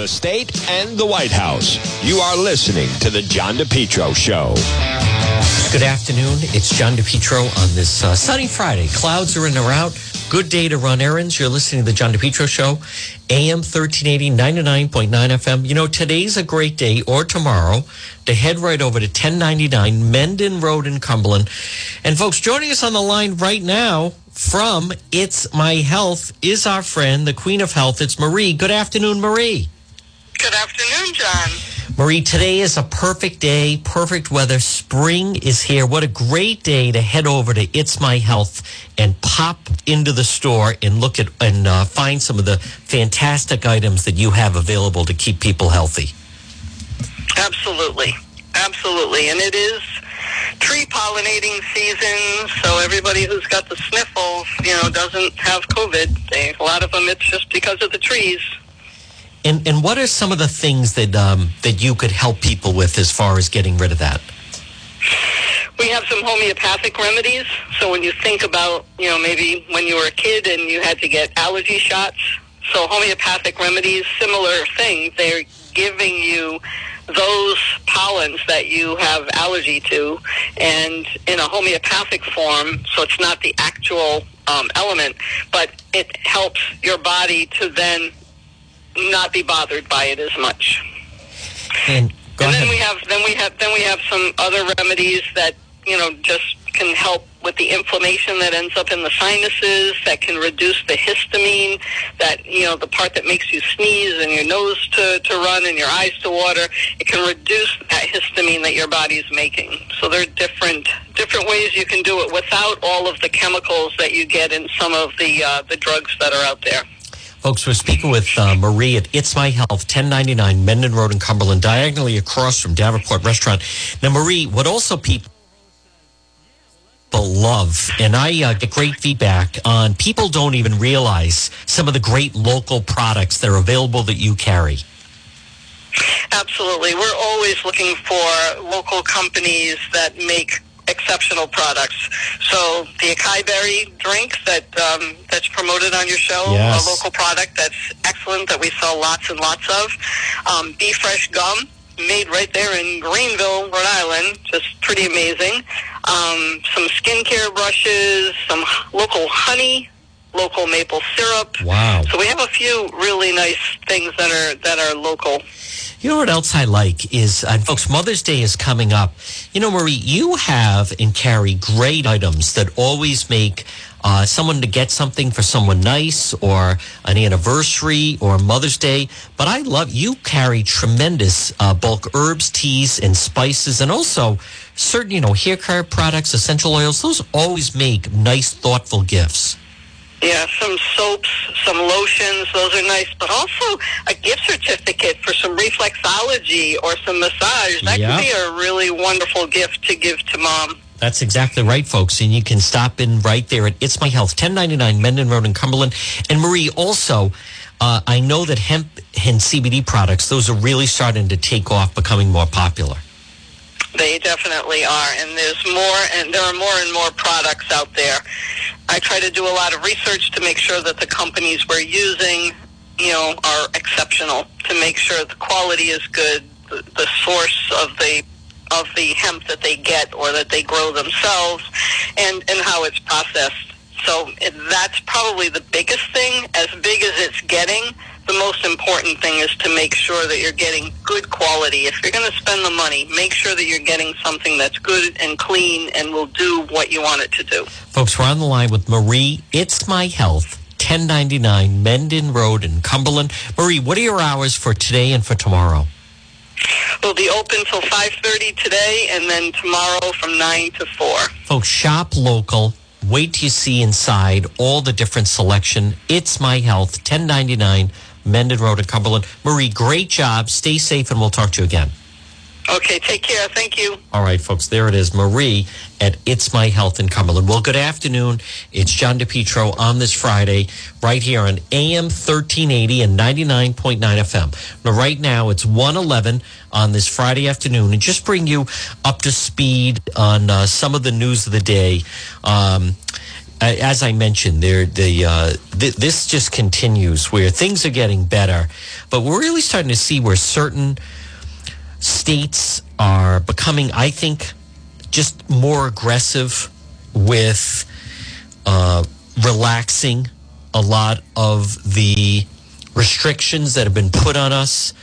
the state, and the White House. You are listening to The John DePetro Show. Good afternoon. It's John DePetro on this uh, sunny Friday. Clouds are in or out. Good day to run errands. You're listening to The John DePetro Show, AM 1380, 99.9 FM. You know, today's a great day, or tomorrow, to head right over to 1099 Mendon Road in Cumberland. And folks, joining us on the line right now from It's My Health is our friend, the Queen of Health. It's Marie. Good afternoon, Marie. Good afternoon, John. Marie, today is a perfect day, perfect weather. Spring is here. What a great day to head over to It's My Health and pop into the store and look at and uh, find some of the fantastic items that you have available to keep people healthy. Absolutely. Absolutely. And it is tree pollinating season, so everybody who's got the sniffles, you know, doesn't have COVID. They, a lot of them, it's just because of the trees. And and what are some of the things that um, that you could help people with as far as getting rid of that? We have some homeopathic remedies. So when you think about, you know, maybe when you were a kid and you had to get allergy shots, so homeopathic remedies, similar thing. They're giving you those pollens that you have allergy to and in a homeopathic form, so it's not the actual um, element, but it helps your body to then not be bothered by it as much. And and then we have then we have then we have some other remedies that you know just can help with the inflammation that ends up in the sinuses that can reduce the histamine that you know the part that makes you sneeze and your nose to, to run and your eyes to water. It can reduce that histamine that your body's making. So there are different different ways you can do it without all of the chemicals that you get in some of the uh, the drugs that are out there Folks, we're speaking with uh, Marie at It's My Health, 1099 Mendon Road in Cumberland, diagonally across from Davenport Restaurant. Now, Marie, what also people love, and I uh, get great feedback on, people don't even realize some of the great local products that are available that you carry. Absolutely. We're always looking for local companies that make exceptional products. So the acai berry drink that um, that's promoted on your show, Yes. a local product that's excellent that we sell lots and lots of. Um, Be Fresh gum made right there in Greenville, Rhode Island, just pretty amazing. Um, some skincare brushes, some local honey, local maple syrup. Wow. So we have a few really nice things that are that are local. You know what else I like is, and folks, Mother's Day is coming up. You know, Marie, you have and carry great items that always make uh, someone to get something for someone nice or an anniversary or Mother's Day. But I love you carry tremendous uh, bulk herbs, teas, and spices, and also certain, you know, hair care products, essential oils. Those always make nice, thoughtful gifts. Yeah, some soaps, some lotions, those are nice, but also a gift certificate for some reflexology or some massage. That Yeah. could be a really wonderful gift to give to mom. That's exactly right, folks. And you can stop in right there at It's My Health, 1099 Mendon Road in Cumberland. And Marie, also, uh, I know that hemp and CBD products, those are really starting to take off, becoming more popular. They definitely are, and there's more, and there are more and more products out there. I try to do a lot of research to make sure that the companies we're using, you know, are exceptional. To make sure the quality is good, the, the source of the of the hemp that they get or that they grow themselves, and and how it's processed. So that's probably the biggest thing. As big as it's getting, the most important thing is to make sure that you're getting good quality. If you're going to spend the money, make sure that you're getting something that's good and clean and will do what you want it to do. Folks, we're on the line with Marie. It's My Health, 1099 Mendon Road in Cumberland. Marie, what are your hours for today and for tomorrow? We'll be open till 5.30 today and then tomorrow from 9 to 4. Folks, shop local. Wait till you see inside all the different selection. It's My Health, 1099 Mendon Road in Cumberland. Marie, great job. Stay safe, and we'll talk to you again. Okay, take care. Thank you. All right, folks, there it is. Marie at It's My Health in Cumberland. Well, good afternoon. It's John DePetro on this Friday, right here on AM 1380 and 99.9 FM. Now, right now, it's 111 on this Friday afternoon. And just bring you up to speed on uh, some of the news of the day. Um, as I mentioned, there the uh, th- this just continues where things are getting better, but we're really starting to see where certain states are becoming, I think, just more aggressive with uh, relaxing a lot of the restrictions that have been put on us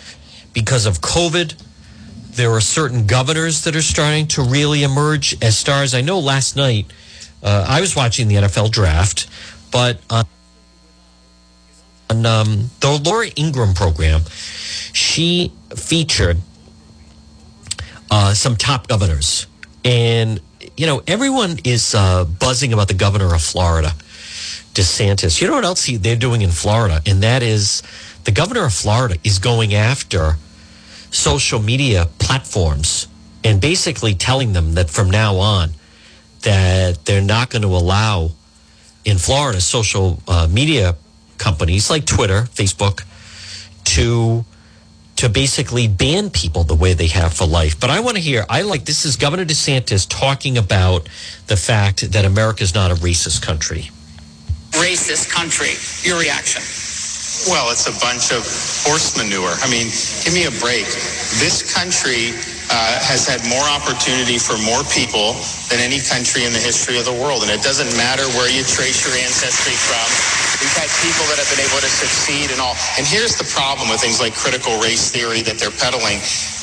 because of COVID. There are certain governors that are starting to really emerge as stars. I know last night uh, I was watching the NFL draft, but on, on um, the Laura Ingraham program, she featured uh, some top governors. And, you know, everyone is uh, buzzing about the governor of Florida, DeSantis. You know what else he, they're doing in Florida? And that is the governor of Florida is going after social media platforms and basically telling them that from now on, that they're not going to allow in Florida social uh, media companies like Twitter, Facebook, to to basically ban people the way they have for life. But I want to hear. I like this is Governor DeSantis talking about the fact that America is not a racist country. Racist country. Your reaction? Well, it's a bunch of horse manure. I mean, give me a break. This country uh, has had more opportunity for more people than any country in the history of the world. And it doesn't matter where you trace your ancestry from. We've had people that have been able to succeed and all. And here's the problem with things like critical race theory that they're peddling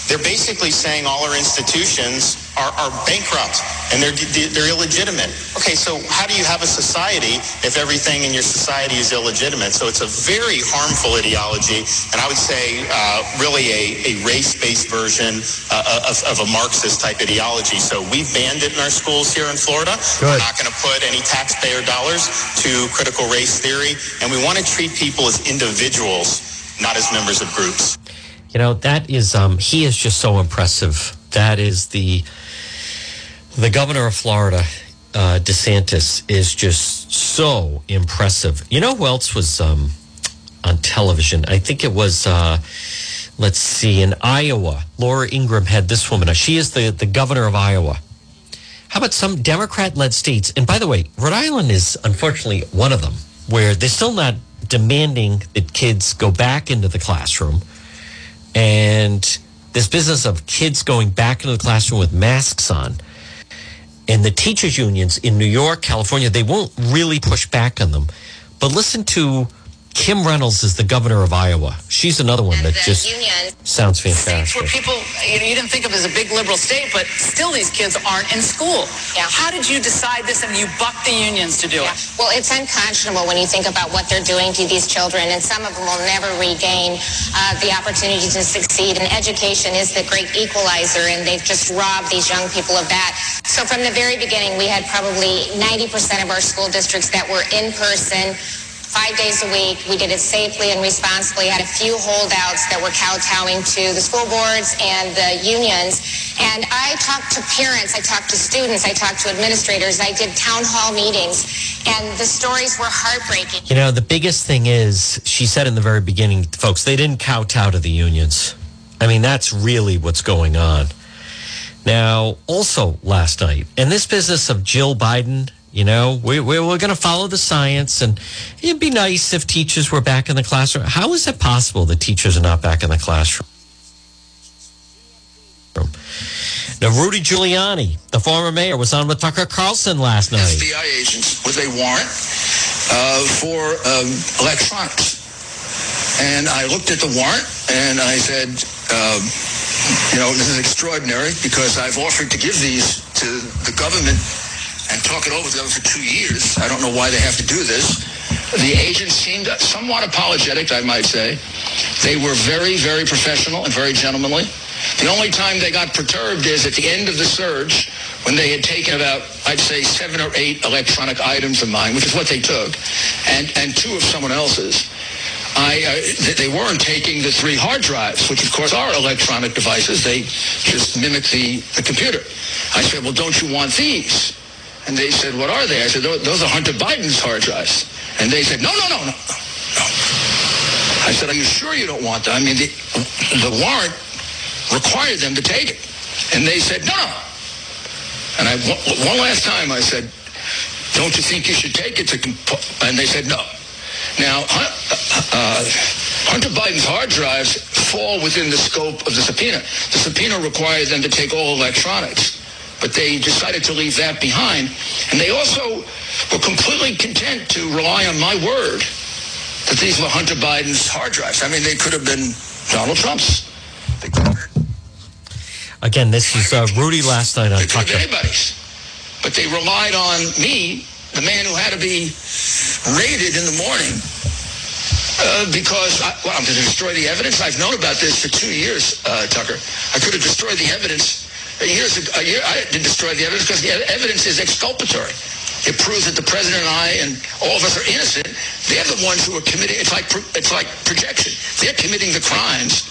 they're basically saying all our institutions are, are, bankrupt and they're, they're illegitimate. Okay, so how do you have a society if everything in your society is illegitimate? So it's a very harmful ideology, and I would say uh, really a, a race-based version uh, of, of, a Marxist type ideology. So we've banned it in our schools here in Florida. Good. We're not going to put any taxpayer dollars to critical race theory, and we want to treat people as individuals, not as members of groups. You know, that is, um, he is just so impressive. That is the, the governor of Florida, uh, DeSantis, is just so impressive. You know who else was um, on television? I think it was, uh, let's see, in Iowa. Laura Ingraham had this woman. She is the, the governor of Iowa. How about some Democrat led states? And by the way, Rhode Island is unfortunately one of them where they're still not demanding that kids go back into the classroom and this business of kids going back into the classroom with masks on and the teachers unions in New York, California, they won't really push back on them. But listen to Kim Reynolds is the governor of Iowa. She's another one and that just union. sounds fantastic. States where people you, know, you didn't think of as a big liberal state, but still these kids aren't in school. Yeah. How did you decide this and you bucked the unions to do yeah. it? Well, it's unconscionable when you think about what they're doing to these children, and some of them will never regain uh, the opportunity to succeed. And education is the great equalizer, and they've just robbed these young people of that. So from the very beginning, we had probably 90% of our school districts that were in person five days a week. We did it safely and responsibly. Had a few holdouts that were kowtowing to the school boards and the unions. And I talked to parents, I talked to students, I talked to administrators, I did town hall meetings, and the stories were heartbreaking. You know, the biggest thing is, she said in the very beginning, folks, they didn't kowtow to the unions. I mean, that's really what's going on. Now, also last night, in this business of Jill Biden you know, we, we, we're going to follow the science, and it'd be nice if teachers were back in the classroom. How is it possible that teachers are not back in the classroom? Now, Rudy Giuliani, the former mayor, was on with Tucker Carlson last night. FBI agents with a warrant uh, for um, electronics. And I looked at the warrant and I said, um, you know, this is extraordinary because I've offered to give these to the government and talk it over them for two years. I don't know why they have to do this. The agents seemed somewhat apologetic, I might say. They were very, very professional and very gentlemanly. The only time they got perturbed is at the end of the surge when they had taken about, I'd say, seven or eight electronic items of mine, which is what they took, and, and two of someone else's. I, uh, they weren't taking the three hard drives, which of course are electronic devices. They just mimic the, the computer. I said, well, don't you want these? And they said, what are they? I said, those are Hunter Biden's hard drives. And they said, no, no, no, no, no. I said, are you sure you don't want them? I mean, the, the warrant required them to take it. And they said, no. And I, one last time I said, don't you think you should take it to, and they said no. Now, uh, Hunter Biden's hard drives fall within the scope of the subpoena. The subpoena requires them to take all electronics, but they decided to leave that behind. And they also were completely content to rely on my word that these were Hunter Biden's hard drives. I mean, they could have been Donald Trump's. Again, this is uh, Rudy last night on they have anybody's. But they relied on me, the man who had to be raided in the morning uh, because I, well, I'm going to destroy the evidence. I've known about this for two years, uh, Tucker. I could have destroyed the evidence. Years ago, year, I didn't destroy the evidence because the evidence is exculpatory. It proves that the president and I and all of us are innocent. They're the ones who are committing. It's like it's like projection. They're committing the crimes.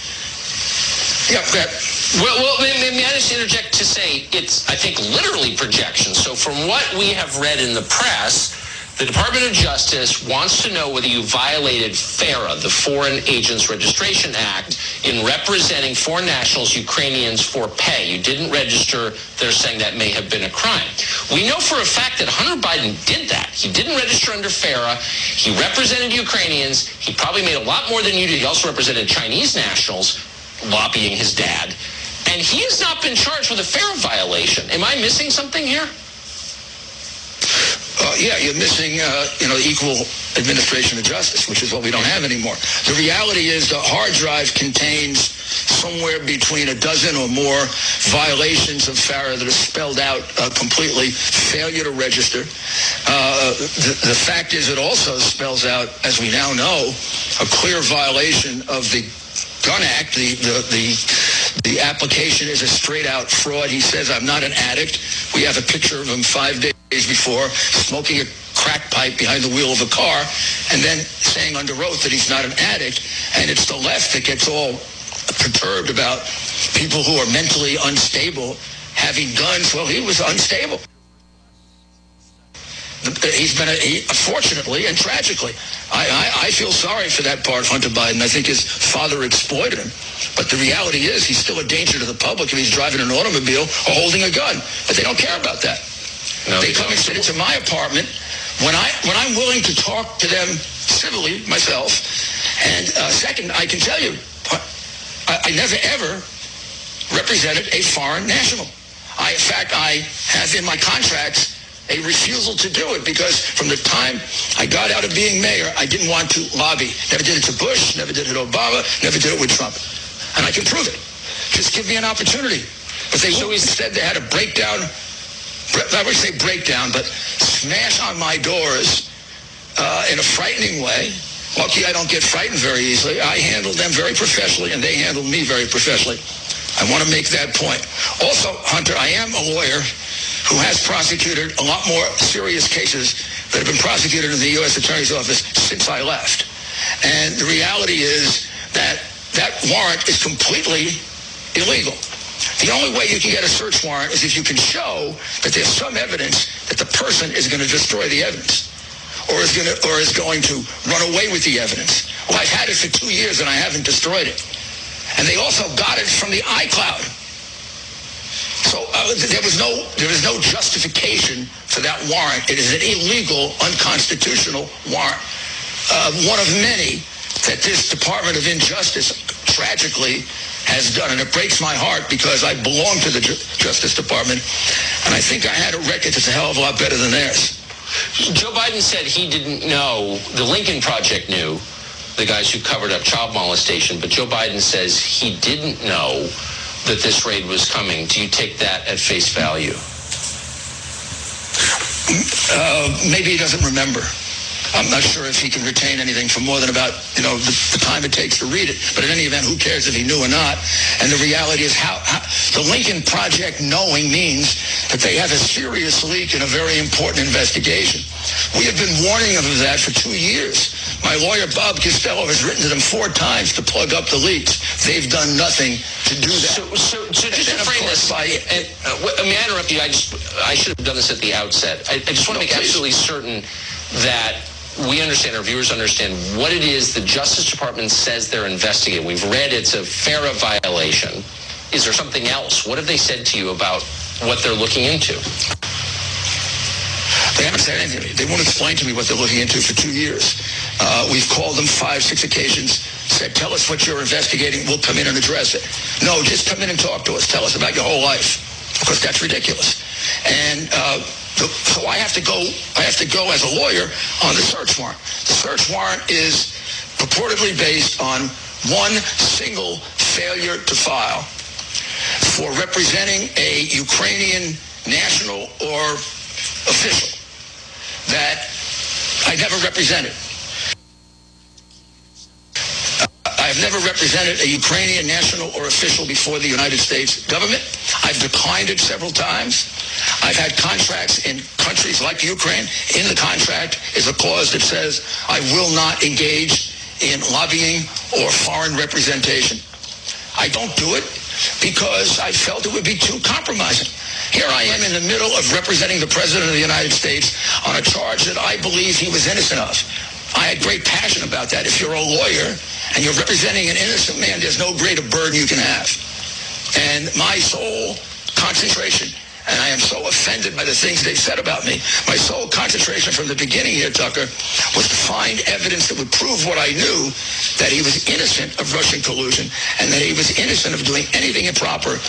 Yeah, that. Well, well, may, may I just interject to say it's, I think, literally projection. So from what we have read in the press, the Department of Justice wants to know whether you violated FARA, the Foreign Agents Registration Act, in representing foreign nationals, Ukrainians, for pay. You didn't register. They're saying that may have been a crime. We know for a fact that Hunter Biden did that. He didn't register under FARA. He represented Ukrainians. He probably made a lot more than you did. He also represented Chinese nationals lobbying his dad. And he has not been charged with a FARA violation. Am I missing something here? Uh, yeah, you're missing, uh, you know, equal administration of justice, which is what we don't have anymore. The reality is the hard drive contains somewhere between a dozen or more violations of FARA that are spelled out uh, completely, failure to register. Uh, the, the fact is it also spells out, as we now know, a clear violation of the Gun Act, the, the, the, the application is a straight out fraud. He says, I'm not an addict. We have a picture of him five days before smoking a crack pipe behind the wheel of a car and then saying under oath that he's not an addict. And it's the left that gets all perturbed about people who are mentally unstable having guns. Well, he was unstable. He's been, a, he, fortunately and tragically, I, I, I feel sorry for that part of Hunter Biden. I think his father exploited him. But the reality is he's still a danger to the public if he's driving an automobile or holding a gun. But they don't care about that. No, they come and sit into my apartment when, I, when I'm willing to talk to them civilly myself. And uh, second, I can tell you, I, I never ever represented a foreign national. I, in fact, I have in my contracts a refusal to do it because from the time I got out of being mayor, I didn't want to lobby. Never did it to Bush, never did it to Obama, never did it with Trump. And I can prove it. Just give me an opportunity. But they so instead they had a breakdown, I would say breakdown, but smash on my doors uh, in a frightening way. Lucky I don't get frightened very easily. I handled them very professionally, and they handled me very professionally. I want to make that point. Also, Hunter, I am a lawyer who has prosecuted a lot more serious cases that have been prosecuted in the U.S. Attorney's Office since I left. And the reality is that that warrant is completely illegal. The only way you can get a search warrant is if you can show that there's some evidence that the person is going to destroy the evidence or is going to, or is going to run away with the evidence. Well, I've had it for two years and I haven't destroyed it. And they also got it from the iCloud. So uh, there was no there was no justification for that warrant. It is an illegal, unconstitutional warrant. Uh, one of many that this Department of Injustice tragically has done. And it breaks my heart because I belong to the Ju- Justice Department. And I think I had a record that's a hell of a lot better than theirs. Joe Biden said he didn't know, the Lincoln Project knew, the guys who covered up child molestation, but Joe Biden says he didn't know that this raid was coming. Do you take that at face value? Uh, maybe he doesn't remember. I'm not sure if he can retain anything for more than about, you know, the, the, time it takes to read it. But in any event, who cares if he knew or not? And the reality is how, how the Lincoln Project knowing means that they have a serious leak in a very important investigation. We have been warning them of that for two years. My lawyer, Bob Costello, has written to them four times to plug up the leaks. They've done nothing to do that. So, so, so just to frame this, by, and, uh, may I interrupt you? I just, I should have done this at the outset. I, I just want to no, make please. absolutely certain that we understand, our viewers understand what it is the Justice Department says they're investigating. We've read it's a FARA violation. Is there something else? What have they said to you about what they're looking into? They haven't said anything to me. They won't explain to me what they're looking into for two years. Uh, we've called them five, six occasions, said, tell us what you're investigating. We'll come in and address it. No, just come in and talk to us. Tell us about your whole life. Of course, that's ridiculous. And uh, so I have to go. I have to go as a lawyer on the search warrant. The search warrant is purportedly based on one single failure to file for representing a Ukrainian national or official that I never represented. I've never represented a Ukrainian national or official before the United States government. I've declined it several times. I've had contracts in countries like Ukraine. In the contract is a clause that says I will not engage in lobbying or foreign representation. I don't do it because I felt it would be too compromising. Here I am in the middle of representing the President of the United States on a charge that I believe he was innocent of. I had great passion about that. If you're a lawyer and you're representing an innocent man, there's no greater burden you can have. And my sole concentration and I am so offended by the things they said about me. My sole concentration from the beginning here, Tucker, was to find evidence that would prove what I knew, that he was innocent of Russian collusion and that he was innocent of doing anything improper.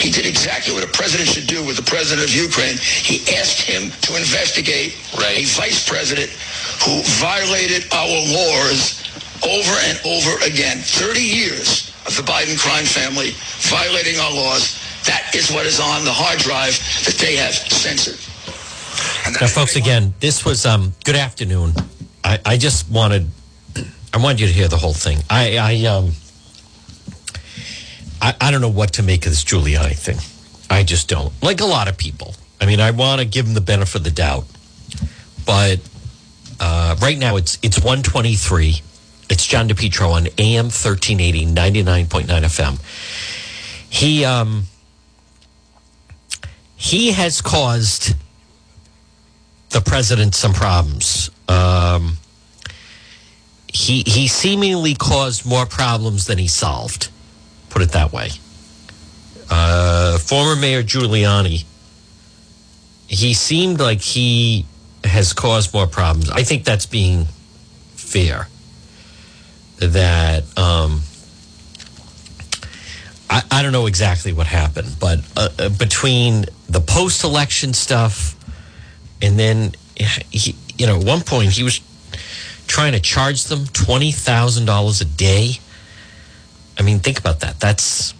He did exactly what a president should do with the president of Ukraine. He asked him to investigate right. a vice president who violated our laws over and over again. 30 years of the Biden crime family violating our laws that is what is on the hard drive that they have censored. Now, folks, again, this was um, good afternoon. I, I just wanted, I wanted you to hear the whole thing. I, I, um, I, I don't know what to make of this Giuliani thing. I just don't. Like a lot of people. I mean, I want to give him the benefit of the doubt, but uh, right now it's it's one twenty three. It's John DePetro on AM 1380, 99.9 FM. He, um, he has caused the president some problems. Um, he he seemingly caused more problems than he solved. Put it that way. Uh, former Mayor Giuliani. He seemed like he has caused more problems. I think that's being fair. That um, I, I don't know exactly what happened, but uh, uh between the post election stuff and then, he, you know, at one point he was trying to charge them $20,000 a day. I mean, think about that. That's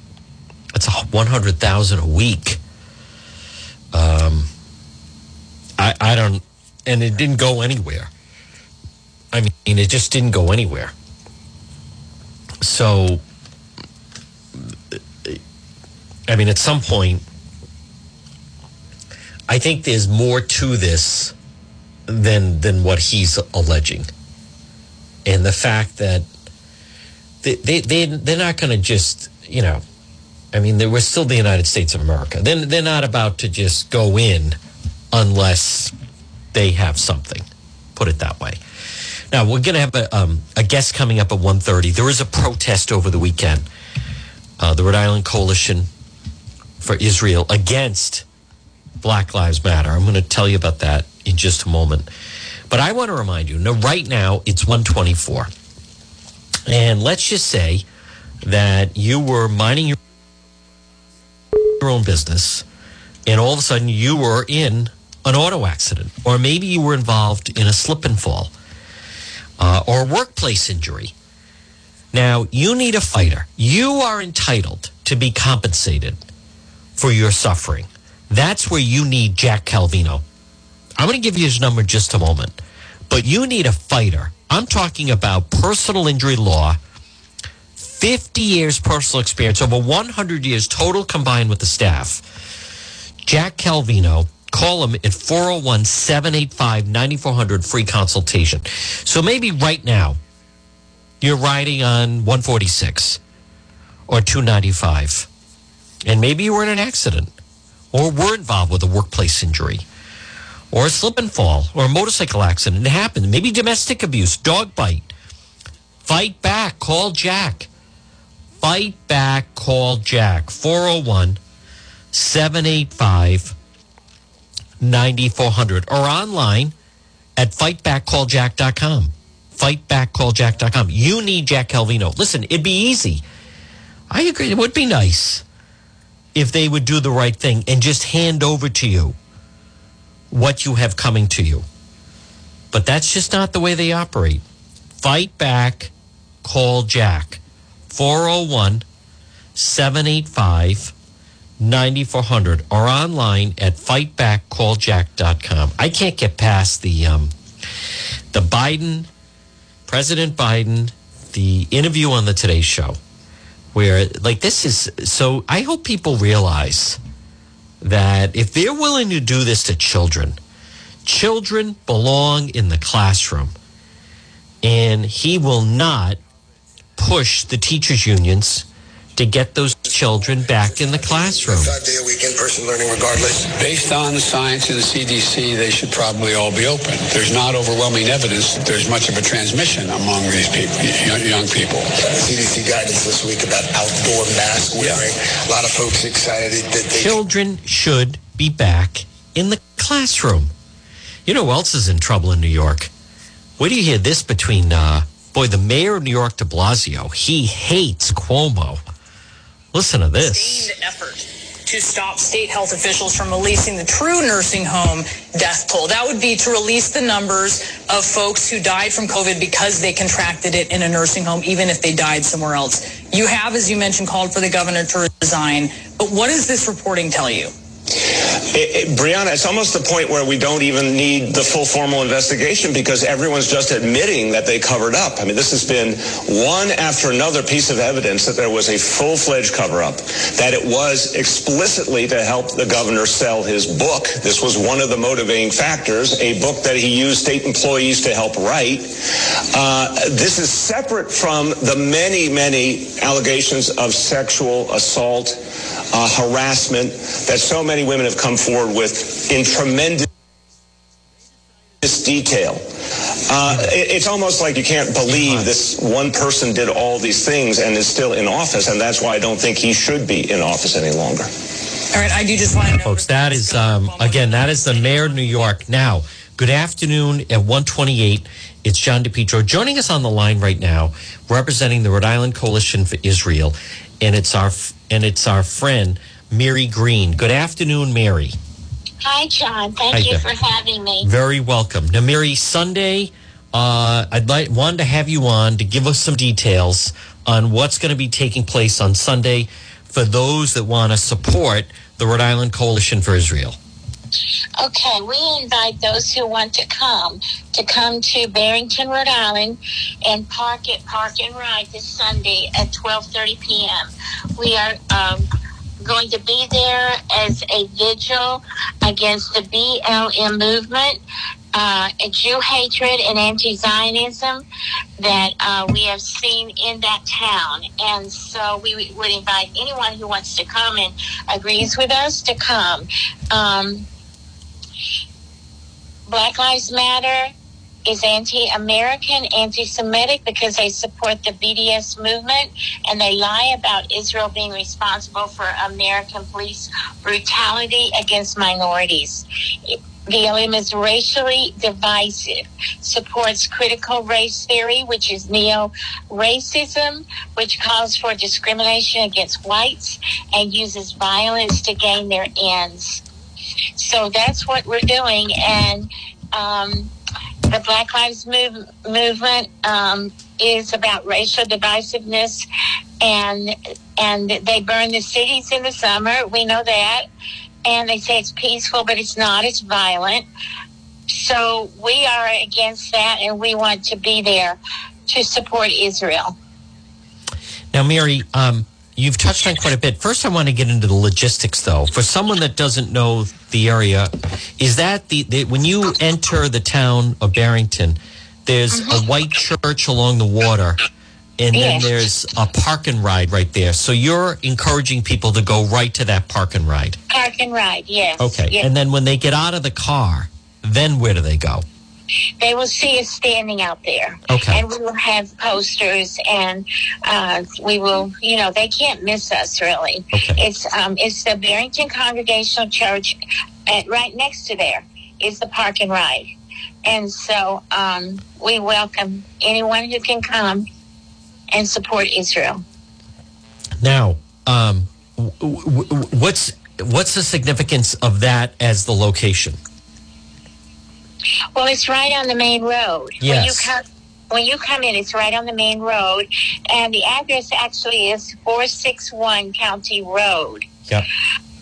that's a 100,000 a week. Um, I, I don't, and it didn't go anywhere. I mean, it just didn't go anywhere. So I mean, at some point, I think there's more to this than than what he's alleging, and the fact that they they, they they're not going to just you know, I mean, we're still the United States of America. Then they're not about to just go in unless they have something. Put it that way. Now we're going to have a, um, a guest coming up at 1.30. There is a protest over the weekend. Uh, the Rhode Island Coalition for Israel against Black Lives Matter. I'm going to tell you about that in just a moment. But I want to remind you, now, right now it's 124. And let's just say that you were minding your own business and all of a sudden you were in an auto accident or maybe you were involved in a slip and fall uh, or workplace injury. Now, you need a fighter. You are entitled to be compensated for your suffering. That's where you need Jack Calvino. I'm going to give you his number in just a moment, but you need a fighter. I'm talking about personal injury law, 50 years personal experience, over 100 years total combined with the staff. Jack Calvino, call him at 401 785 9400 free consultation. So maybe right now you're riding on 146 or 295 and maybe you were in an accident or were involved with a workplace injury or a slip and fall or a motorcycle accident. It happened. Maybe domestic abuse, dog bite. Fight back. Call Jack. Fight back. Call Jack. 401 785 9400 or online at fightbackcalljack.com. Fightbackcalljack.com. You need Jack Calvino. Listen, it'd be easy. I agree. It would be nice if they would do the right thing and just hand over to you what you have coming to you. But that's just not the way they operate. Fight back, call Jack. 401 785 9400 or online at fightbackcalljack.com. I can't get past the um, the Biden, President Biden, the interview on the Today Show, where like this is so. I hope people realize that if they're willing to do this to children, children belong in the classroom, and he will not push the teachers unions to get those children back in the classroom. Five day a week in person learning regardless. Based on the science of the CDC, they should probably all be open. There's not overwhelming evidence that there's much of a transmission among these people, young, young people. CDC guidance this week about outdoor mask wearing. A lot of folks excited that they Children should be back in the classroom. You know who else is in trouble in New York? Where do you hear this between, uh, boy, the mayor of New York, de Blasio? He hates Cuomo. Listen to this. effort to stop state health officials from releasing the true nursing home death toll. That would be to release the numbers of folks who died from COVID because they contracted it in a nursing home, even if they died somewhere else. You have, as you mentioned, called for the governor to resign. But what does this reporting tell you? It, it, Brianna, it's almost the point where we don't even need the full formal investigation because everyone's just admitting that they covered up. I mean, this has been one after another piece of evidence that there was a full-fledged cover-up, that it was explicitly to help the governor sell his book. This was one of the motivating factors, a book that he used state employees to help write. Uh, this is separate from the many, many allegations of sexual assault, uh, harassment that so many women have come forward with in tremendous detail. Uh, it, it's almost like you can't believe this one person did all these things and is still in office, and that's why I don't think he should be in office any longer. All right, I do just want to know. Folks, that is, um, again, that is the mayor of New York. Now, good afternoon at 128. It's John DePetro joining us on the line right now, representing the Rhode Island Coalition for Israel. And it's our, and it's our friend, Mary Green. Good afternoon, Mary. Hi, John. Thank Hi you there. for having me. Very welcome. Now, Mary, Sunday, uh, I'd like wanted to have you on to give us some details on what's going to be taking place on Sunday for those that want to support the Rhode Island Coalition for Israel. Okay, we invite those who want to come to come to Barrington, Rhode Island, and park at Park and Ride this Sunday at 12:30 p.m. We are um, going to be there as a vigil against the BLM movement, uh, Jew hatred and anti-Zionism that uh, we have seen in that town. And so we would invite anyone who wants to come and agrees with us to come. Um, Black Lives Matter is anti-American, anti-Semitic because they support the BDS movement and they lie about Israel being responsible for American police brutality against minorities. BLM is racially divisive, supports critical race theory, which is neo-racism, which calls for discrimination against whites and uses violence to gain their ends. So that's what we're doing. And um, the Black Lives move, Movement um, is about racial divisiveness, and and they burn the cities in the summer. We know that, and they say it's peaceful, but it's not. It's violent. So we are against that, and we want to be there to support Israel. Now, Mary, um, you've touched on quite a bit. First, I want to get into the logistics, though. For someone that doesn't know the area, is that the, the when you enter the town of Barrington, there's a mm-hmm. white church along the water, and then there's a park and ride right there. So you're encouraging people to go right to that park and ride. Park and ride, yes. Okay. Yes. And then when they get out of the car, then where do they go? They will see us standing out there. Okay. And we will have posters and uh, we will, you know, they can't miss us really. Okay. It's um, it's the Barrington Congregational Church and right next to there is the park and ride. And so um, we welcome anyone who can come and support Israel. Now, um, w- w- what's what's the significance of that as the location? Well, it's right on the main road. When you Yes. come when you come in, it's right on the main road, and the address actually is four six one County Road. Yep.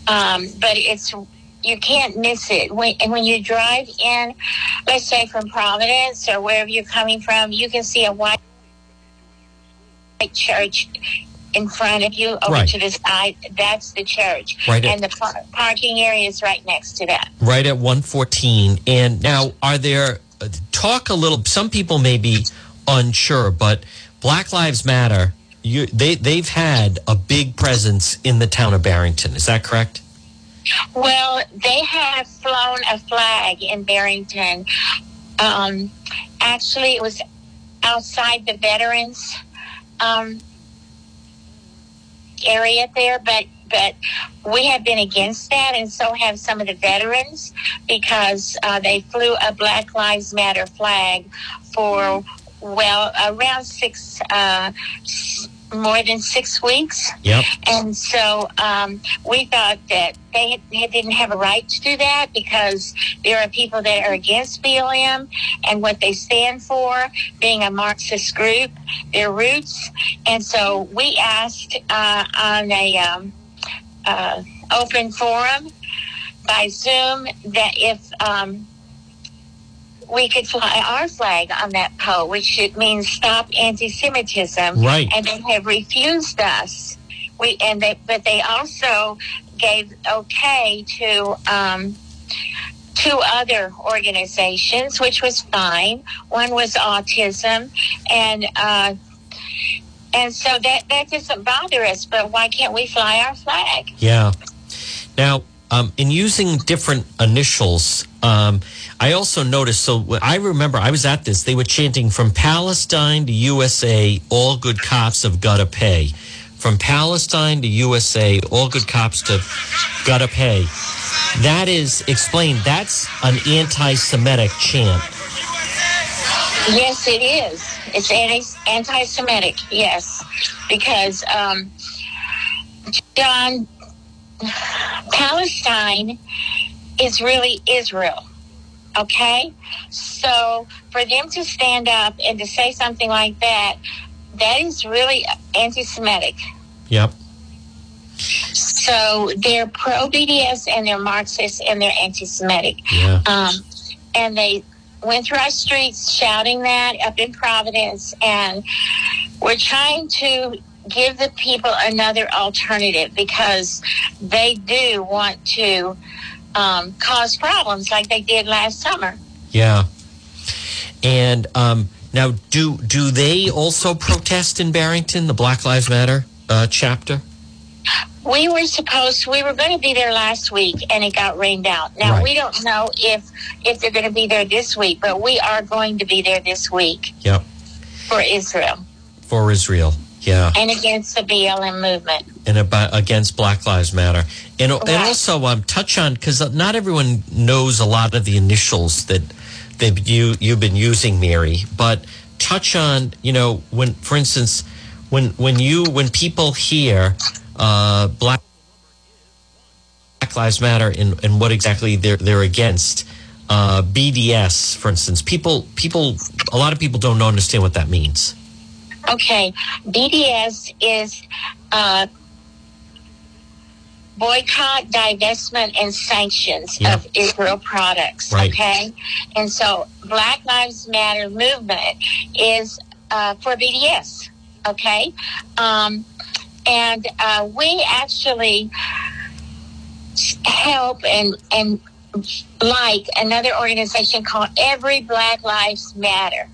Um, but it's you can't miss it when and when you drive in, let's say from Providence or wherever you're coming from, you can see a white church in front of you over Right. to the side. That's the church, Right at- and the par- parking area is right next to that. Right at 114. And now, are there, uh, talk a little, some people may be unsure, but Black Lives Matter, you, they, they've had a big presence in the town of Barrington. Is that correct? Well, they have flown a flag in Barrington. Um, actually, it was outside the veterans um, area there, but but we have been against that, and so have some of the veterans because uh, they flew a Black Lives Matter flag for well around six. Uh, more than six weeks. Yep. And so um, we thought that they, they didn't have a right to do that because there are people that are against BLM and what they stand for, being a Marxist group, their roots. And so we asked uh, on a um, uh, open forum by Zoom that if um, we could fly our flag on that pole, which it means stop anti-Semitism. Right. And they have refused us. We and they, but they also gave okay to um, two other organizations, which was fine. One was autism, and uh, and so that that doesn't bother us. But why can't we fly our flag? Yeah. Now, um, in using different initials, um, I also noticed. So I remember I was at this. They were chanting from Palestine to USA. All good cops have got to pay. From Palestine to USA. All good cops to got to pay. That is explained. That's an anti-Semitic chant. Yes, it is. It's anti anti-Semitic. Yes, because um, John, Palestine is really Israel. Okay, so for them to stand up and to say something like that, that is really anti-Semitic. Yep. So they're pro BDS and they're Marxist and they're anti-Semitic. Yeah. Um, and they went through our streets shouting that up in Providence, and we're trying to give the people another alternative because they do want to um, cause problems like they did last summer. Yeah. And um, now, do do they also protest in Barrington, the Black Lives Matter uh, chapter? We were supposed we were going to be there last week, and it got rained out. Now Right. we don't know if if they're going to be there this week, but we are going to be there this week Yep. for Israel For Israel. Yeah. and against the BLM movement. and about against Black Lives Matter, and and also um, touch on because not everyone knows a lot of the initials that that you you've been using, Mary. But touch on you know when, for instance, when when you when people hear uh, Black Black Lives Matter and, and what exactly they're they're against. Uh, BDS, for instance, people people a lot of people don't understand what that means. Okay, BDS is uh, boycott, divestment, and sanctions Yeah. of Israel products. Right. Okay, and so Black Lives Matter movement is uh, for BDS. Okay, um, and uh, we actually help and and like another organization called Every Black Lives Matter.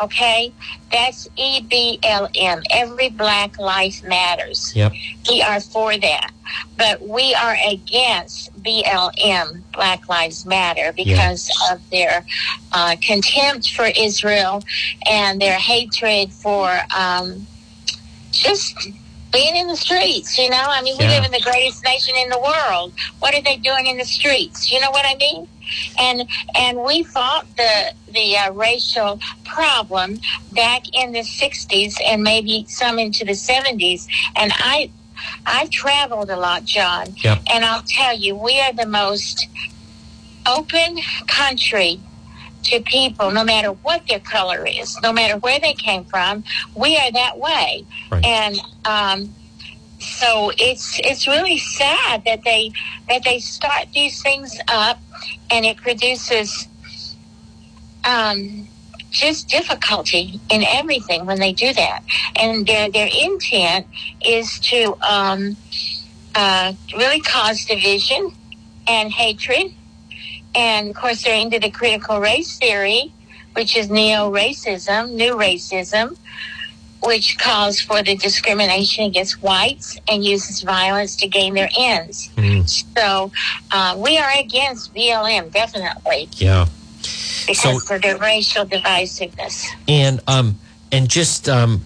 Okay, that's E B L M. Every Black Life Matters. Yep. We are for that, but we are against BLM, Black Lives Matter, because of their uh, contempt for Israel and their hatred for um, just being in the streets. You know, I mean, we Yeah. live in the greatest nation in the world. What are they doing in the streets? You know what I mean? And and we fought the the uh, racial problem back in the '60s and maybe some into the '70s. And I I've traveled a lot, John. Yep. And I'll tell you, we are the most open country to people, no matter what their color is, no matter where they came from. We are that way, and um, so it's it's really sad that they that they start these things up, and it produces um, just difficulty in everything when they do that, and their their intent is to um, uh, really cause division and hatred. And of course, they're into the critical race theory, which is neo racism, new racism, which calls for the discrimination against whites and uses violence to gain their ends. So uh, we are against BLM, definitely, Yeah. because of the racial divisiveness. And um and just um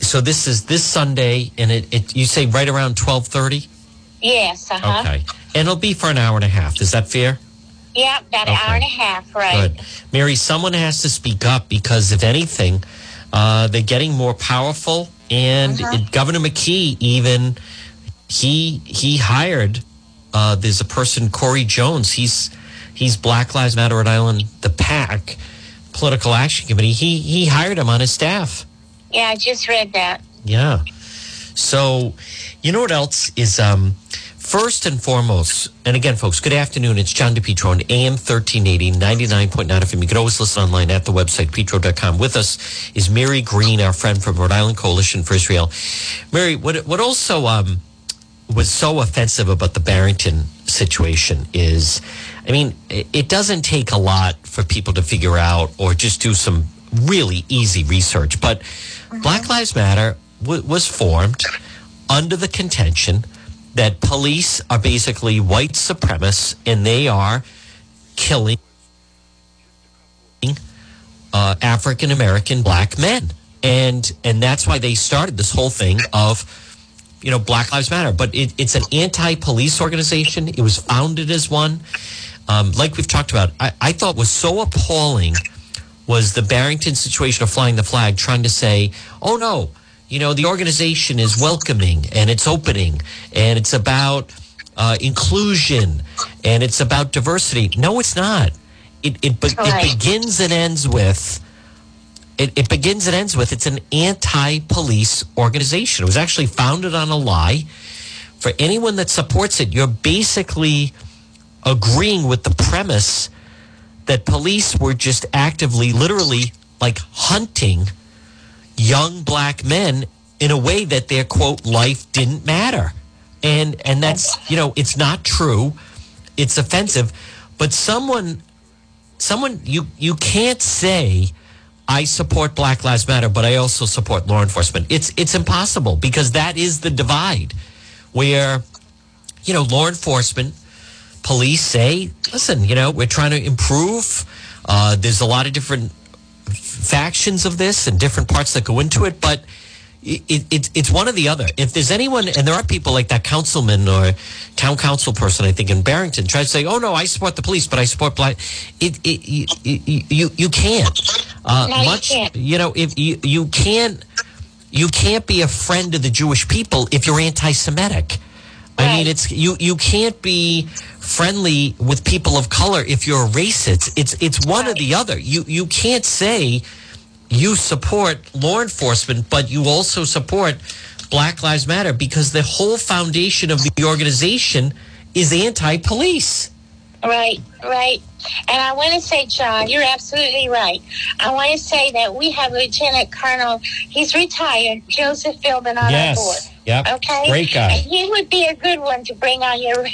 so this is this Sunday and it, it you say right around twelve thirty? Yes, uh huh. Okay. And it'll be for an hour and a half. Is that fair? Yeah, about an Okay. hour and a half, right? Good. Mary, someone has to speak up because if anything, uh, they're getting more powerful. And Uh-huh. it- Governor McKee even he he hired. Uh, there's a person, Corey Jones. He's he's Black Lives Matter Rhode Island, the PAC Political Action Committee. He he hired him on his staff. Yeah, I just read that. Yeah. So, you know what else is um first and foremost, and again, folks, good afternoon. It's John DePetro on AM 1380, 99.9 FM. You can always listen online at the website, petro.com. With us is Mary Green, our friend from Rhode Island Coalition for Israel. Mary, what, what also um, was so offensive about the Barrington situation is, I mean, it, doesn't take a lot for people to figure out or just do some really easy research. But Black Lives Matter w- was formed under the contention that police are basically white supremacists and they are killing uh, African American black men, and and that's why they started this whole thing of you know Black Lives Matter. But it, it's an anti-police organization. It was founded as one. Um, like we've talked about, I, I thought was so appalling was the Barrington situation of flying the flag, trying to say, oh no, you know, the organization is welcoming and it's opening and it's about uh, inclusion and it's about diversity. No, it's not. It, it, be- Right. it begins and ends with, it, it begins and ends with, it's an anti police organization. It was actually founded on a lie. For anyone that supports it, you're basically agreeing with the premise that police were just actively, literally, like hunting young black men in a way that their quote life didn't matter. And and that's you know, it's not true. It's offensive. But someone someone you you can't say I support Black Lives Matter, but I also support law enforcement. It's it's impossible because that is the divide where you know, law enforcement police say, listen, you know, we're trying to improve. Uh, there's a lot of different factions of this and different parts that go into it, but it, it, it's it's one or the other. If there's anyone, and there are people like that councilman or town council person, I think in Barrington, try to say, "Oh no, I support the police, but I support black." It, it you, you you can't. Uh, No, you much, can't. you know, if you you can't you can't be a friend of the Jewish people if you're anti-Semitic. I mean, it's you. You can't be friendly with people of color if you're a racist. It's it's one or the other. You you can't say you support law enforcement, but you also support Black Lives Matter because the whole foundation of the organization is anti-police. Right, right. And I want to say, John, you're absolutely right. I want to say that we have Lieutenant Colonel, he's retired, Joseph Philbin on Yes. our board. Yep. Okay. Great guy. And he would be a good one to bring on your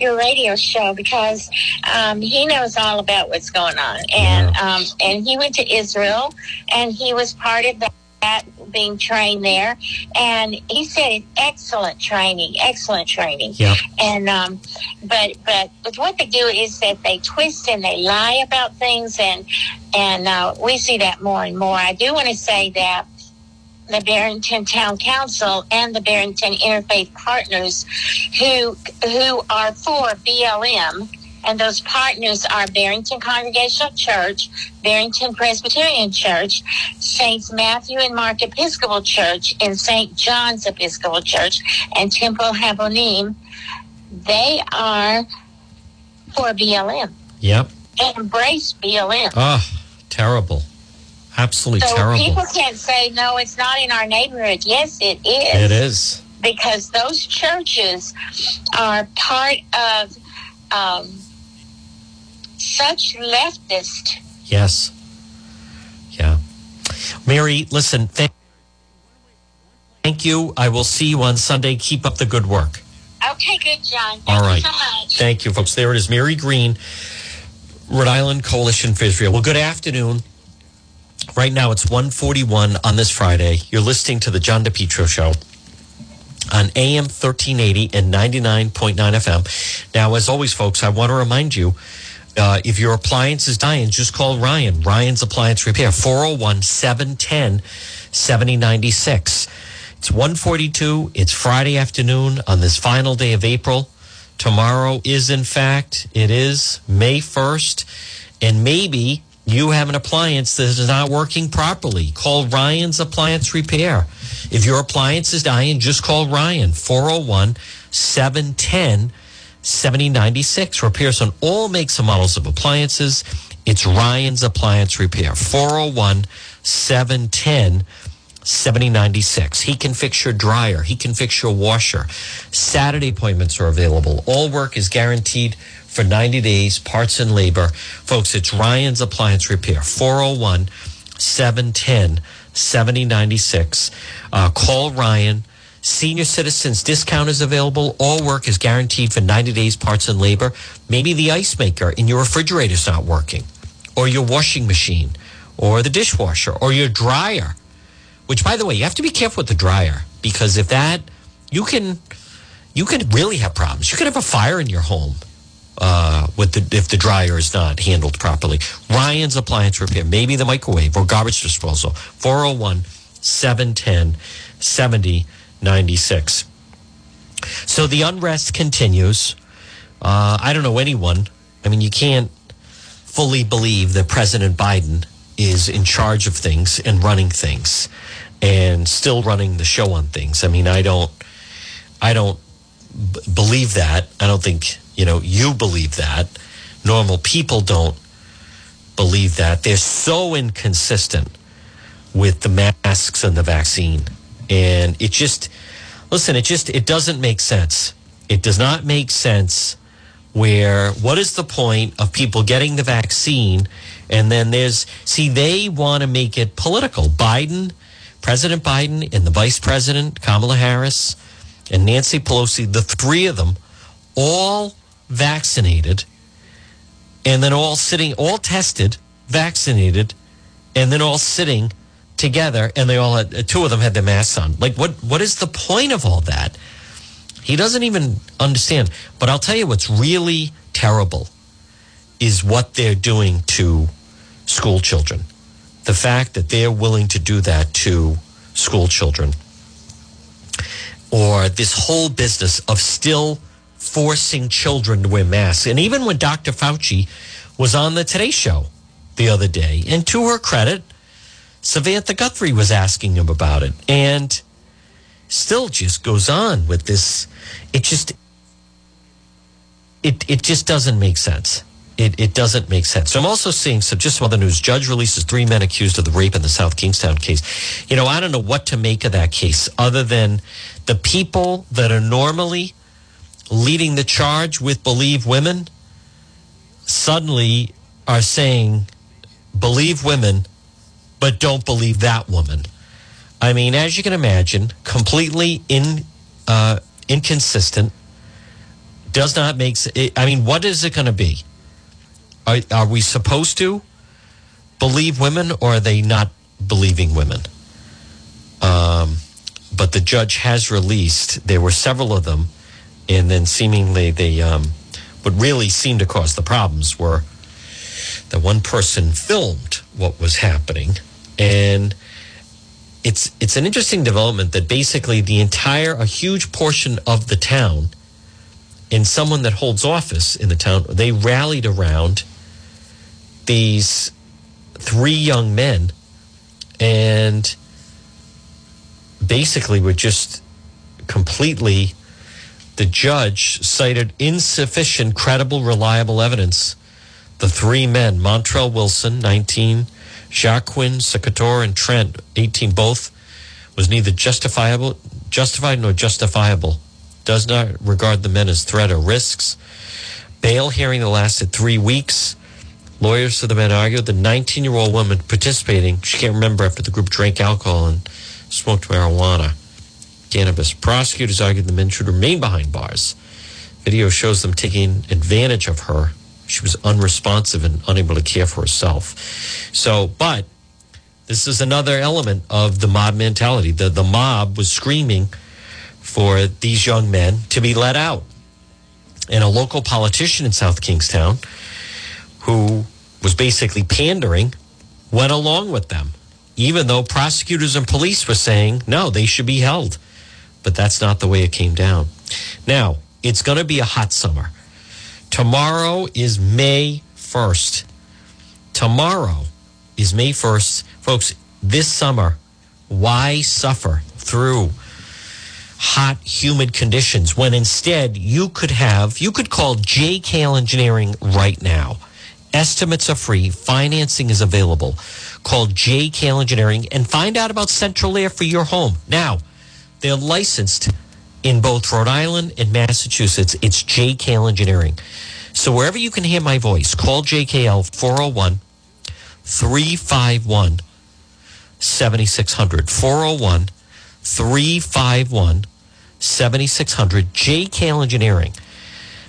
your radio show because um, he knows all about what's going on. And um, and he went to Israel, and he was part of that. Being trained there, and he said excellent training, excellent training. Yep. And um, but but but what they do is that they twist and they lie about things, and and uh, we see that more and more. I do want to say that the Barrington Town Council and the Barrington Interfaith Partners who who are for BLM and those partners are Barrington Congregational Church, Barrington Presbyterian Church, Saints Matthew and Mark Episcopal Church, and St. John's Episcopal Church, and Temple Habonim. They are for BLM. Yep. Embrace BLM. Oh, terrible. Absolutely so terrible. people can't say no. It's not in our neighborhood. Yes, it is. It is. because those churches are part of um, such leftist. Yes. Yeah. Mary, listen, thank, thank you. I will see you on Sunday. Keep up the good work. Okay, good, John. Thank All right. you so much. Thank you, folks. There it is. Mary Green, Rhode Island Coalition for Israel. Well, good afternoon. Right now it's 141 on this Friday. You're listening to the John DePetro Show on AM 1380 and 99.9 FM. Now, as always, folks, I want to remind you uh, if your appliance is dying, just call Ryan. Ryan's Appliance Repair, 401 710 7096. It's 142. It's Friday afternoon on this final day of April. Tomorrow is, in fact, it is May 1st. And maybe you have an appliance that is not working properly. Call Ryan's Appliance Repair. If your appliance is dying, just call Ryan, 401 710 7096. Repairs on all makes and models of appliances. It's Ryan's Appliance Repair, 401 710 7096. He can fix your dryer. He can fix your washer. Saturday appointments are available. All work is guaranteed for 90 days, parts and labor. Folks, it's Ryan's Appliance Repair, 401 710 7096. Uh, call Ryan. Senior citizens discount is available. All work is guaranteed for 90 days, parts and labor. Maybe the ice maker in your refrigerator is not working, or your washing machine, or the dishwasher, or your dryer. Which, by the way, you have to be careful with the dryer because if that, you can, you can really have problems. You could have a fire in your home uh, with the if the dryer is not handled properly. Ryan's Appliance Repair, maybe the microwave or garbage disposal. 401 710 7096. So the unrest continues. Uh, I don't know anyone. I mean, you can't fully believe that President Biden is in charge of things and running things and still running the show on things. I mean, I don't, I don't b- believe that. I don't think, you know, you believe that. Normal people don't believe that. They're so inconsistent with the masks and the vaccine. And it just, listen, it just, it doesn't make sense. It does not make sense where what is the point of people getting the vaccine and then there's see they want to make it political biden president biden and the vice president kamala harris and nancy pelosi the three of them all vaccinated and then all sitting all tested vaccinated and then all sitting together and they all had uh, two of them had their masks on like what what is the point of all that he doesn't even understand. But I'll tell you what's really terrible is what they're doing to school children. The fact that they're willing to do that to school children. Or this whole business of still forcing children to wear masks. And even when Dr. Fauci was on the Today Show the other day, and to her credit, Savannah Guthrie was asking him about it. And still just goes on with this. It just, it, it just doesn't make sense. It, it doesn't make sense. So I'm also seeing some just some other news. Judge releases three men accused of the rape in the South Kingstown case. You know, I don't know what to make of that case other than the people that are normally leading the charge with believe women suddenly are saying believe women, but don't believe that woman. I mean, as you can imagine, completely in uh, inconsistent. Does not make. I mean, what is it going to be? Are, are we supposed to believe women, or are they not believing women? Um, but the judge has released. There were several of them, and then seemingly they. Um, what really seemed to cause the problems were one person filmed what was happening, and it's it's an interesting development that basically the entire a huge portion of the town and someone that holds office in the town they rallied around these three young men and basically were just completely the judge cited insufficient credible reliable evidence the three men montrell wilson 19 Jacqueline, Secator, and Trent, 18 both, was neither justifiable, justified nor justifiable. Does not regard the men as threat or risks. Bail hearing that lasted three weeks. Lawyers for the men argued the 19 year old woman participating, she can't remember after the group drank alcohol and smoked marijuana, cannabis. Prosecutors argued the men should remain behind bars. Video shows them taking advantage of her she was unresponsive and unable to care for herself. So, but this is another element of the mob mentality. The, the mob was screaming for these young men to be let out. And a local politician in South Kingstown, who was basically pandering, went along with them, even though prosecutors and police were saying, no, they should be held. But that's not the way it came down. Now, it's going to be a hot summer. Tomorrow is May 1st. Tomorrow is May 1st. Folks, this summer, why suffer through hot, humid conditions when instead you could have, you could call JKL Engineering right now. Estimates are free, financing is available. Call JKL Engineering and find out about central air for your home. Now, they're licensed in both Rhode Island and Massachusetts. It's JKL Engineering. So wherever you can hear my voice, call JKL 401 351 7600. 401 351 7600. JKL Engineering.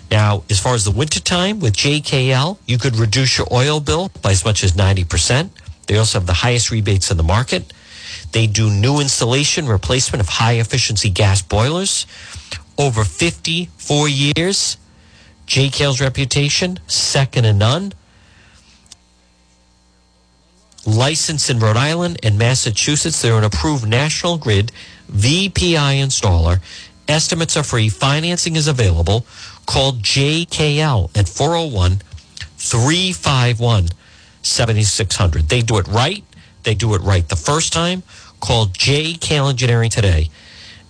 Now, as far as the wintertime with JKL, you could reduce your oil bill by as much as 90%. They also have the highest rebates in the market. They do new installation, replacement of high efficiency gas boilers. Over 54 years, JKL's reputation, second to none. Licensed in Rhode Island and Massachusetts, they're an approved National Grid VPI installer. Estimates are free. Financing is available. Call JKL at 401 351 7600. They do it right. They do it right the first time. Call JKL Engineering today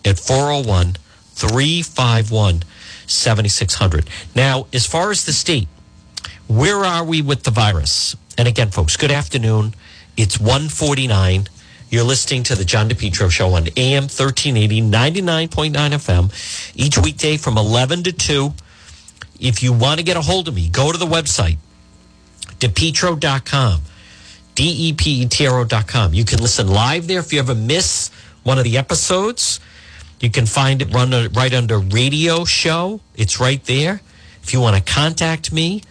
at 401 351 7600. Now, as far as the state, where are we with the virus? And again, folks, good afternoon. It's 149. You're listening to the John DePetro Show on AM 1380, 99.9 FM, each weekday from 11 to 2. If you want to get a hold of me, go to the website, depetro.com, D-E-P-E-T-R-O.com. You can listen live there if you ever miss one of the episodes. You can find it run right under radio show. It's right there. If you want to contact me,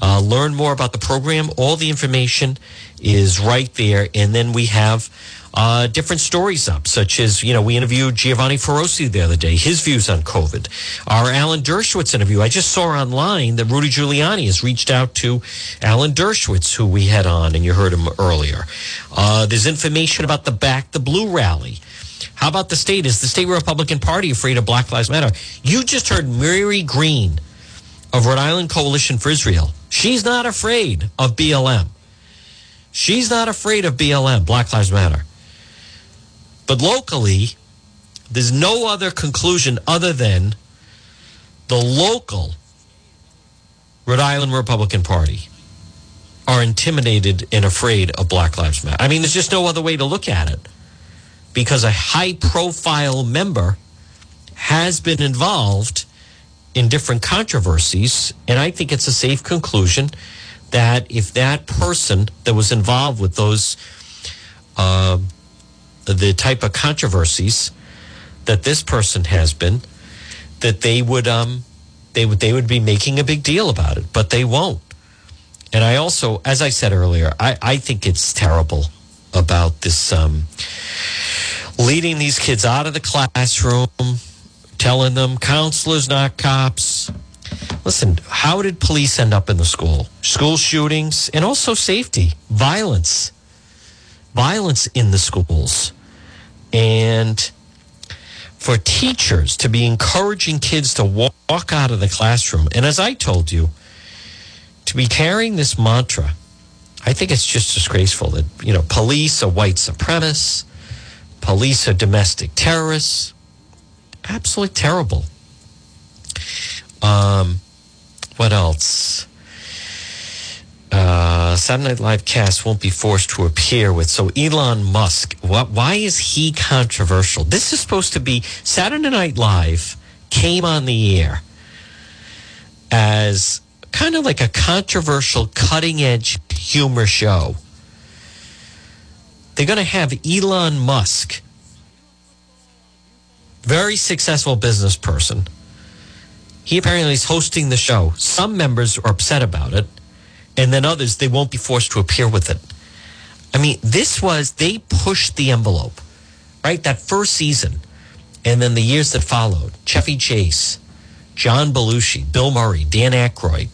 uh, learn more about the program, all the information is right there. And then we have uh, different stories up, such as, you know, we interviewed Giovanni Feroce the other day, his views on COVID. Our Alan Dershowitz interview, I just saw online that Rudy Giuliani has reached out to Alan Dershowitz, who we had on, and you heard him earlier. Uh, there's information about the Back the Blue rally. How about the state? Is the state Republican Party afraid of Black Lives Matter? You just heard Mary Green of Rhode Island Coalition for Israel. She's not afraid of BLM. She's not afraid of BLM, Black Lives Matter. But locally, there's no other conclusion other than the local Rhode Island Republican Party are intimidated and afraid of Black Lives Matter. I mean, there's just no other way to look at it because a high profile member has been involved in different controversies. And I think it's a safe conclusion that if that person that was involved with those, uh, the type of controversies that this person has been, that they would, um, they would, they would be making a big deal about it, but they won't. And I also, as I said earlier, I, I think it's terrible about this, um, leading these kids out of the classroom, telling them counselors, not cops. Listen, how did police end up in the school? School shootings and also safety, violence, violence in the schools. And for teachers to be encouraging kids to walk out of the classroom, and as I told you, to be carrying this mantra, I think it's just disgraceful that, you know, police are white supremacists, police are domestic terrorists. Absolutely terrible. Um, what else? Uh, Saturday Night Live cast won't be forced to appear with. So Elon Musk, what, why is he controversial? This is supposed to be Saturday Night Live came on the air as kind of like a controversial, cutting edge humor show. They're going to have Elon Musk, very successful business person. He apparently is hosting the show. Some members are upset about it, and then others, they won't be forced to appear with it. I mean, this was, they pushed the envelope, right? That first season, and then the years that followed Chevy Chase, John Belushi, Bill Murray, Dan Aykroyd,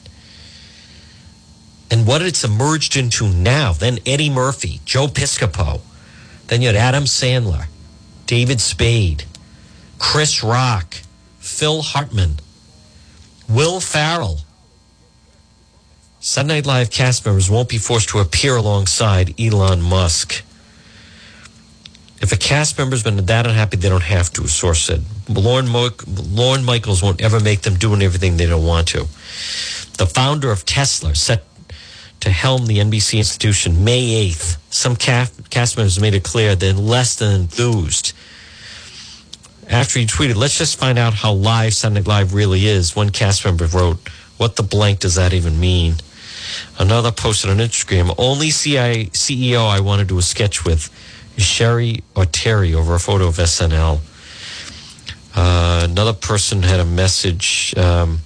and what it's emerged into now. Then Eddie Murphy, Joe Piscopo, then you had Adam Sandler, David Spade, Chris Rock, Phil Hartman, Will Ferrell. Sunday Night Live cast members won't be forced to appear alongside Elon Musk. If a cast member's been that unhappy, they don't have to, a source said. Lorne, Mo- Lorne Michaels won't ever make them doing everything they don't want to. The founder of Tesla set to helm the NBC institution May 8th. Some cast, cast members made it clear they're less than enthused. After he tweeted, let's just find out how live Sunday Live really is. One cast member wrote, what the blank does that even mean? Another posted on Instagram, only CI, CEO I want to do a sketch with is Cheri Oteri over a photo of SNL. Uh, another person had a message. Um,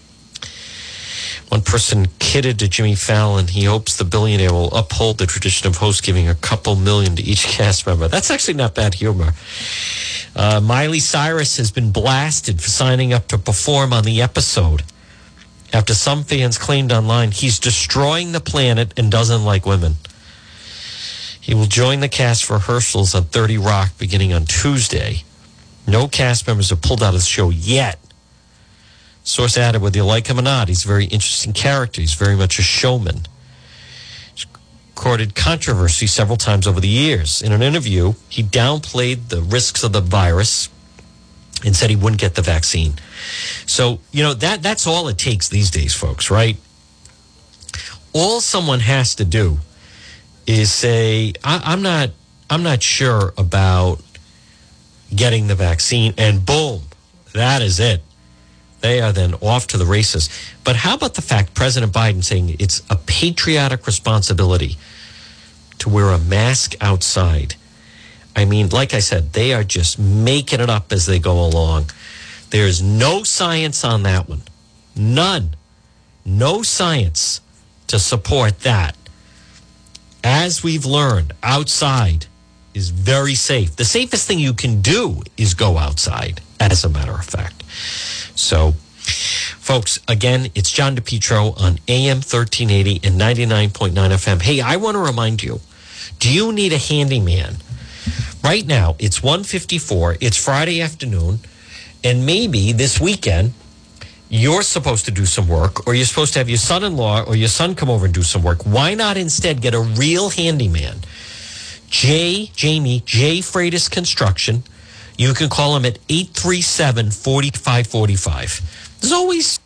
one person kidded to Jimmy Fallon. He hopes the billionaire will uphold the tradition of host giving a couple million to each cast member. That's actually not bad humor. Uh, Miley Cyrus has been blasted for signing up to perform on the episode after some fans claimed online he's destroying the planet and doesn't like women. He will join the cast rehearsals on 30 Rock beginning on Tuesday. No cast members have pulled out of the show yet. Source added, whether you like him or not, he's a very interesting character. He's very much a showman. He's courted controversy several times over the years. In an interview, he downplayed the risks of the virus and said he wouldn't get the vaccine. So, you know, that that's all it takes these days, folks, right? All someone has to do is say, I, am not I'm not sure about getting the vaccine, and boom, that is it. They are then off to the races. But how about the fact President Biden saying it's a patriotic responsibility to wear a mask outside? I mean, like I said, they are just making it up as they go along. There's no science on that one. None. No science to support that. As we've learned, outside is very safe. The safest thing you can do is go outside, as a matter of fact. So, folks, again, it's John DePetro on AM 1380 and 99.9 FM. Hey, I want to remind you do you need a handyman? Right now, it's 154, it's Friday afternoon, and maybe this weekend you're supposed to do some work, or you're supposed to have your son in law or your son come over and do some work. Why not instead get a real handyman? J. Jamie, J. Freitas Construction. You can call him at 837 4545. There's always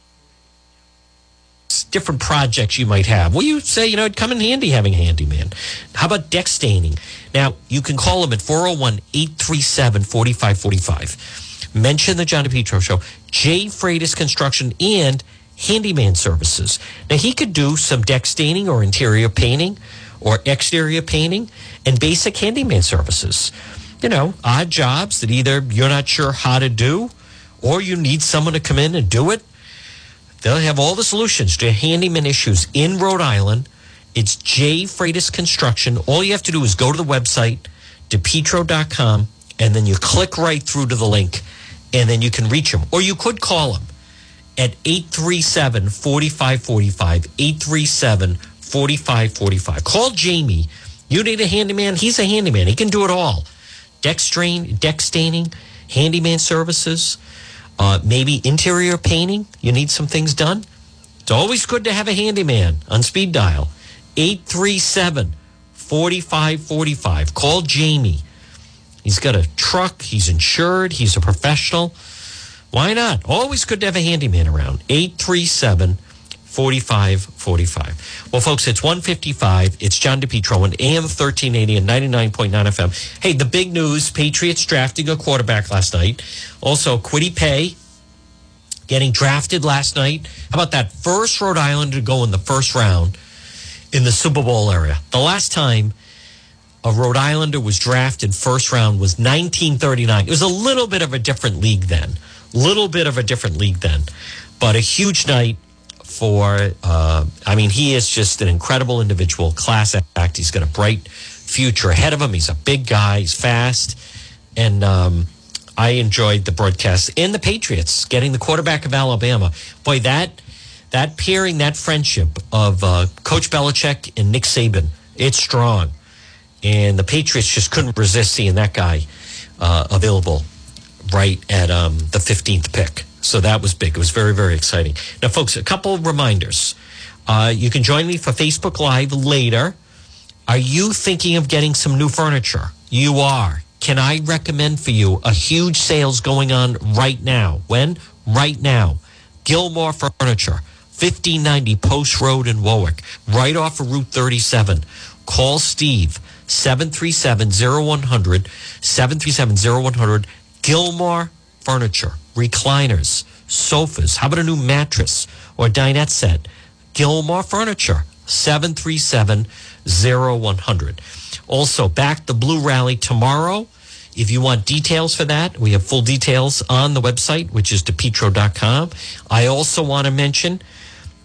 different projects you might have. Well, you say, you know, it'd come in handy having a handyman. How about deck staining? Now, you can call him at 401 837 4545. Mention the John DePetro Show, J. Freitas Construction, and handyman services. Now, he could do some deck staining or interior painting or exterior painting and basic handyman services. You know, odd jobs that either you're not sure how to do or you need someone to come in and do it. They'll have all the solutions to handyman issues in Rhode Island. It's J. Freitas Construction. All you have to do is go to the website, depetro.com, and then you click right through to the link, and then you can reach him. Or you could call him at 837 4545. 837 4545. Call Jamie. You need a handyman? He's a handyman. He can do it all. deck strain, deck staining, handyman services, uh, maybe interior painting. You need some things done. It's always good to have a handyman on speed dial. 837 4545. Call Jamie. He's got a truck, he's insured, he's a professional. Why not? Always good to have a handyman around. 837 4545. Well, folks, it's 155. It's John DePetro on AM 1380 and 99.9 FM. Hey, the big news Patriots drafting a quarterback last night. Also, Kwity Paye getting drafted last night. How about that first Rhode Islander to go in the first round in the Super Bowl area? The last time a Rhode Islander was drafted first round was 1939. It was a little bit of a different league then. Little bit of a different league then. But a huge night for, uh, I mean, he is just an incredible individual, class act. He's got a bright future ahead of him. He's a big guy, he's fast. And um, I enjoyed the broadcast and the Patriots getting the quarterback of Alabama. Boy, that that pairing, that friendship of uh, Coach Belichick and Nick Saban, it's strong. And the Patriots just couldn't resist seeing that guy uh, available right at um, the 15th pick. So that was big. It was very, very exciting. Now, folks, a couple reminders. Uh, you can join me for Facebook Live later. Are you thinking of getting some new furniture? You are. Can I recommend for you a huge sales going on right now? When? Right now. Gilmore Furniture, 1590 Post Road in Warwick, right off of Route 37. Call Steve, 737 0100, 737 0100. Gilmore Furniture, recliners, sofas. How about a new mattress or dinette set? Gilmore Furniture, 737 0100. Also, back the Blue Rally tomorrow. If you want details for that, we have full details on the website, which is depetro.com. I also want to mention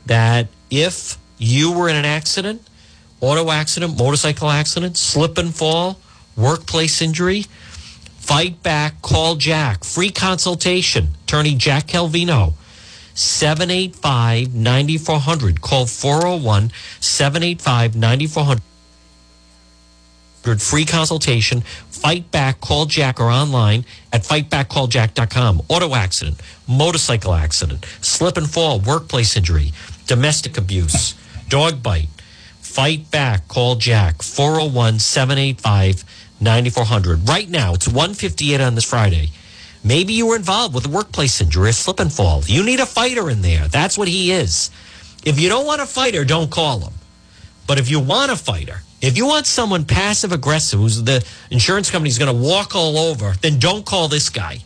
that if you were in an accident, auto accident, motorcycle accident, slip and fall, workplace injury, fight back, call Jack. Free consultation. Attorney Jack Calvino. 785 9400. Call 401 785 9400 free consultation. Fight back, call Jack or online at fightbackcalljack.com. Auto accident, motorcycle accident, slip and fall, workplace injury, domestic abuse, dog bite. Fight back, call Jack 401 785 9400. Right now, it's 158 on this Friday. Maybe you were involved with a workplace injury, a slip and fall. You need a fighter in there. That's what he is. If you don't want a fighter, don't call him. But if you want a fighter, if you want someone passive aggressive who's the insurance company's going to walk all over, then don't call this guy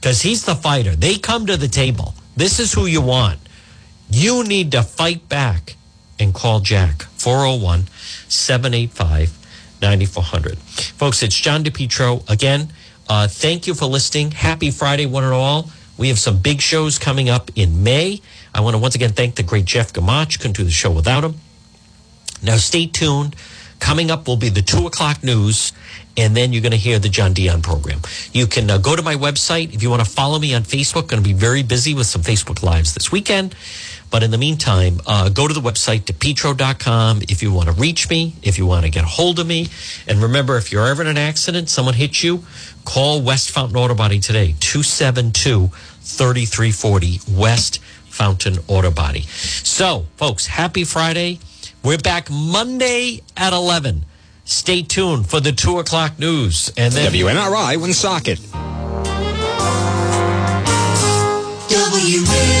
because he's the fighter. They come to the table. This is who you want. You need to fight back and call Jack 401 785 9400. Folks, it's John DePetro again. Uh, thank you for listening. Happy Friday, one and all. We have some big shows coming up in May. I want to once again thank the great Jeff Gamach. Couldn't do the show without him. Now, stay tuned. Coming up will be the two o'clock news, and then you're going to hear the John Dion program. You can uh, go to my website if you want to follow me on Facebook. Going to be very busy with some Facebook Lives this weekend. But in the meantime, uh, go to the website, depetro.com, if you want to reach me, if you want to get a hold of me. And remember, if you're ever in an accident, someone hits you, call West Fountain Auto Body today, 272 3340 West Fountain Auto Body. So, folks, happy Friday. We're back Monday at 11. Stay tuned for the 2 o'clock news. And then WNRI Woonsocket. W.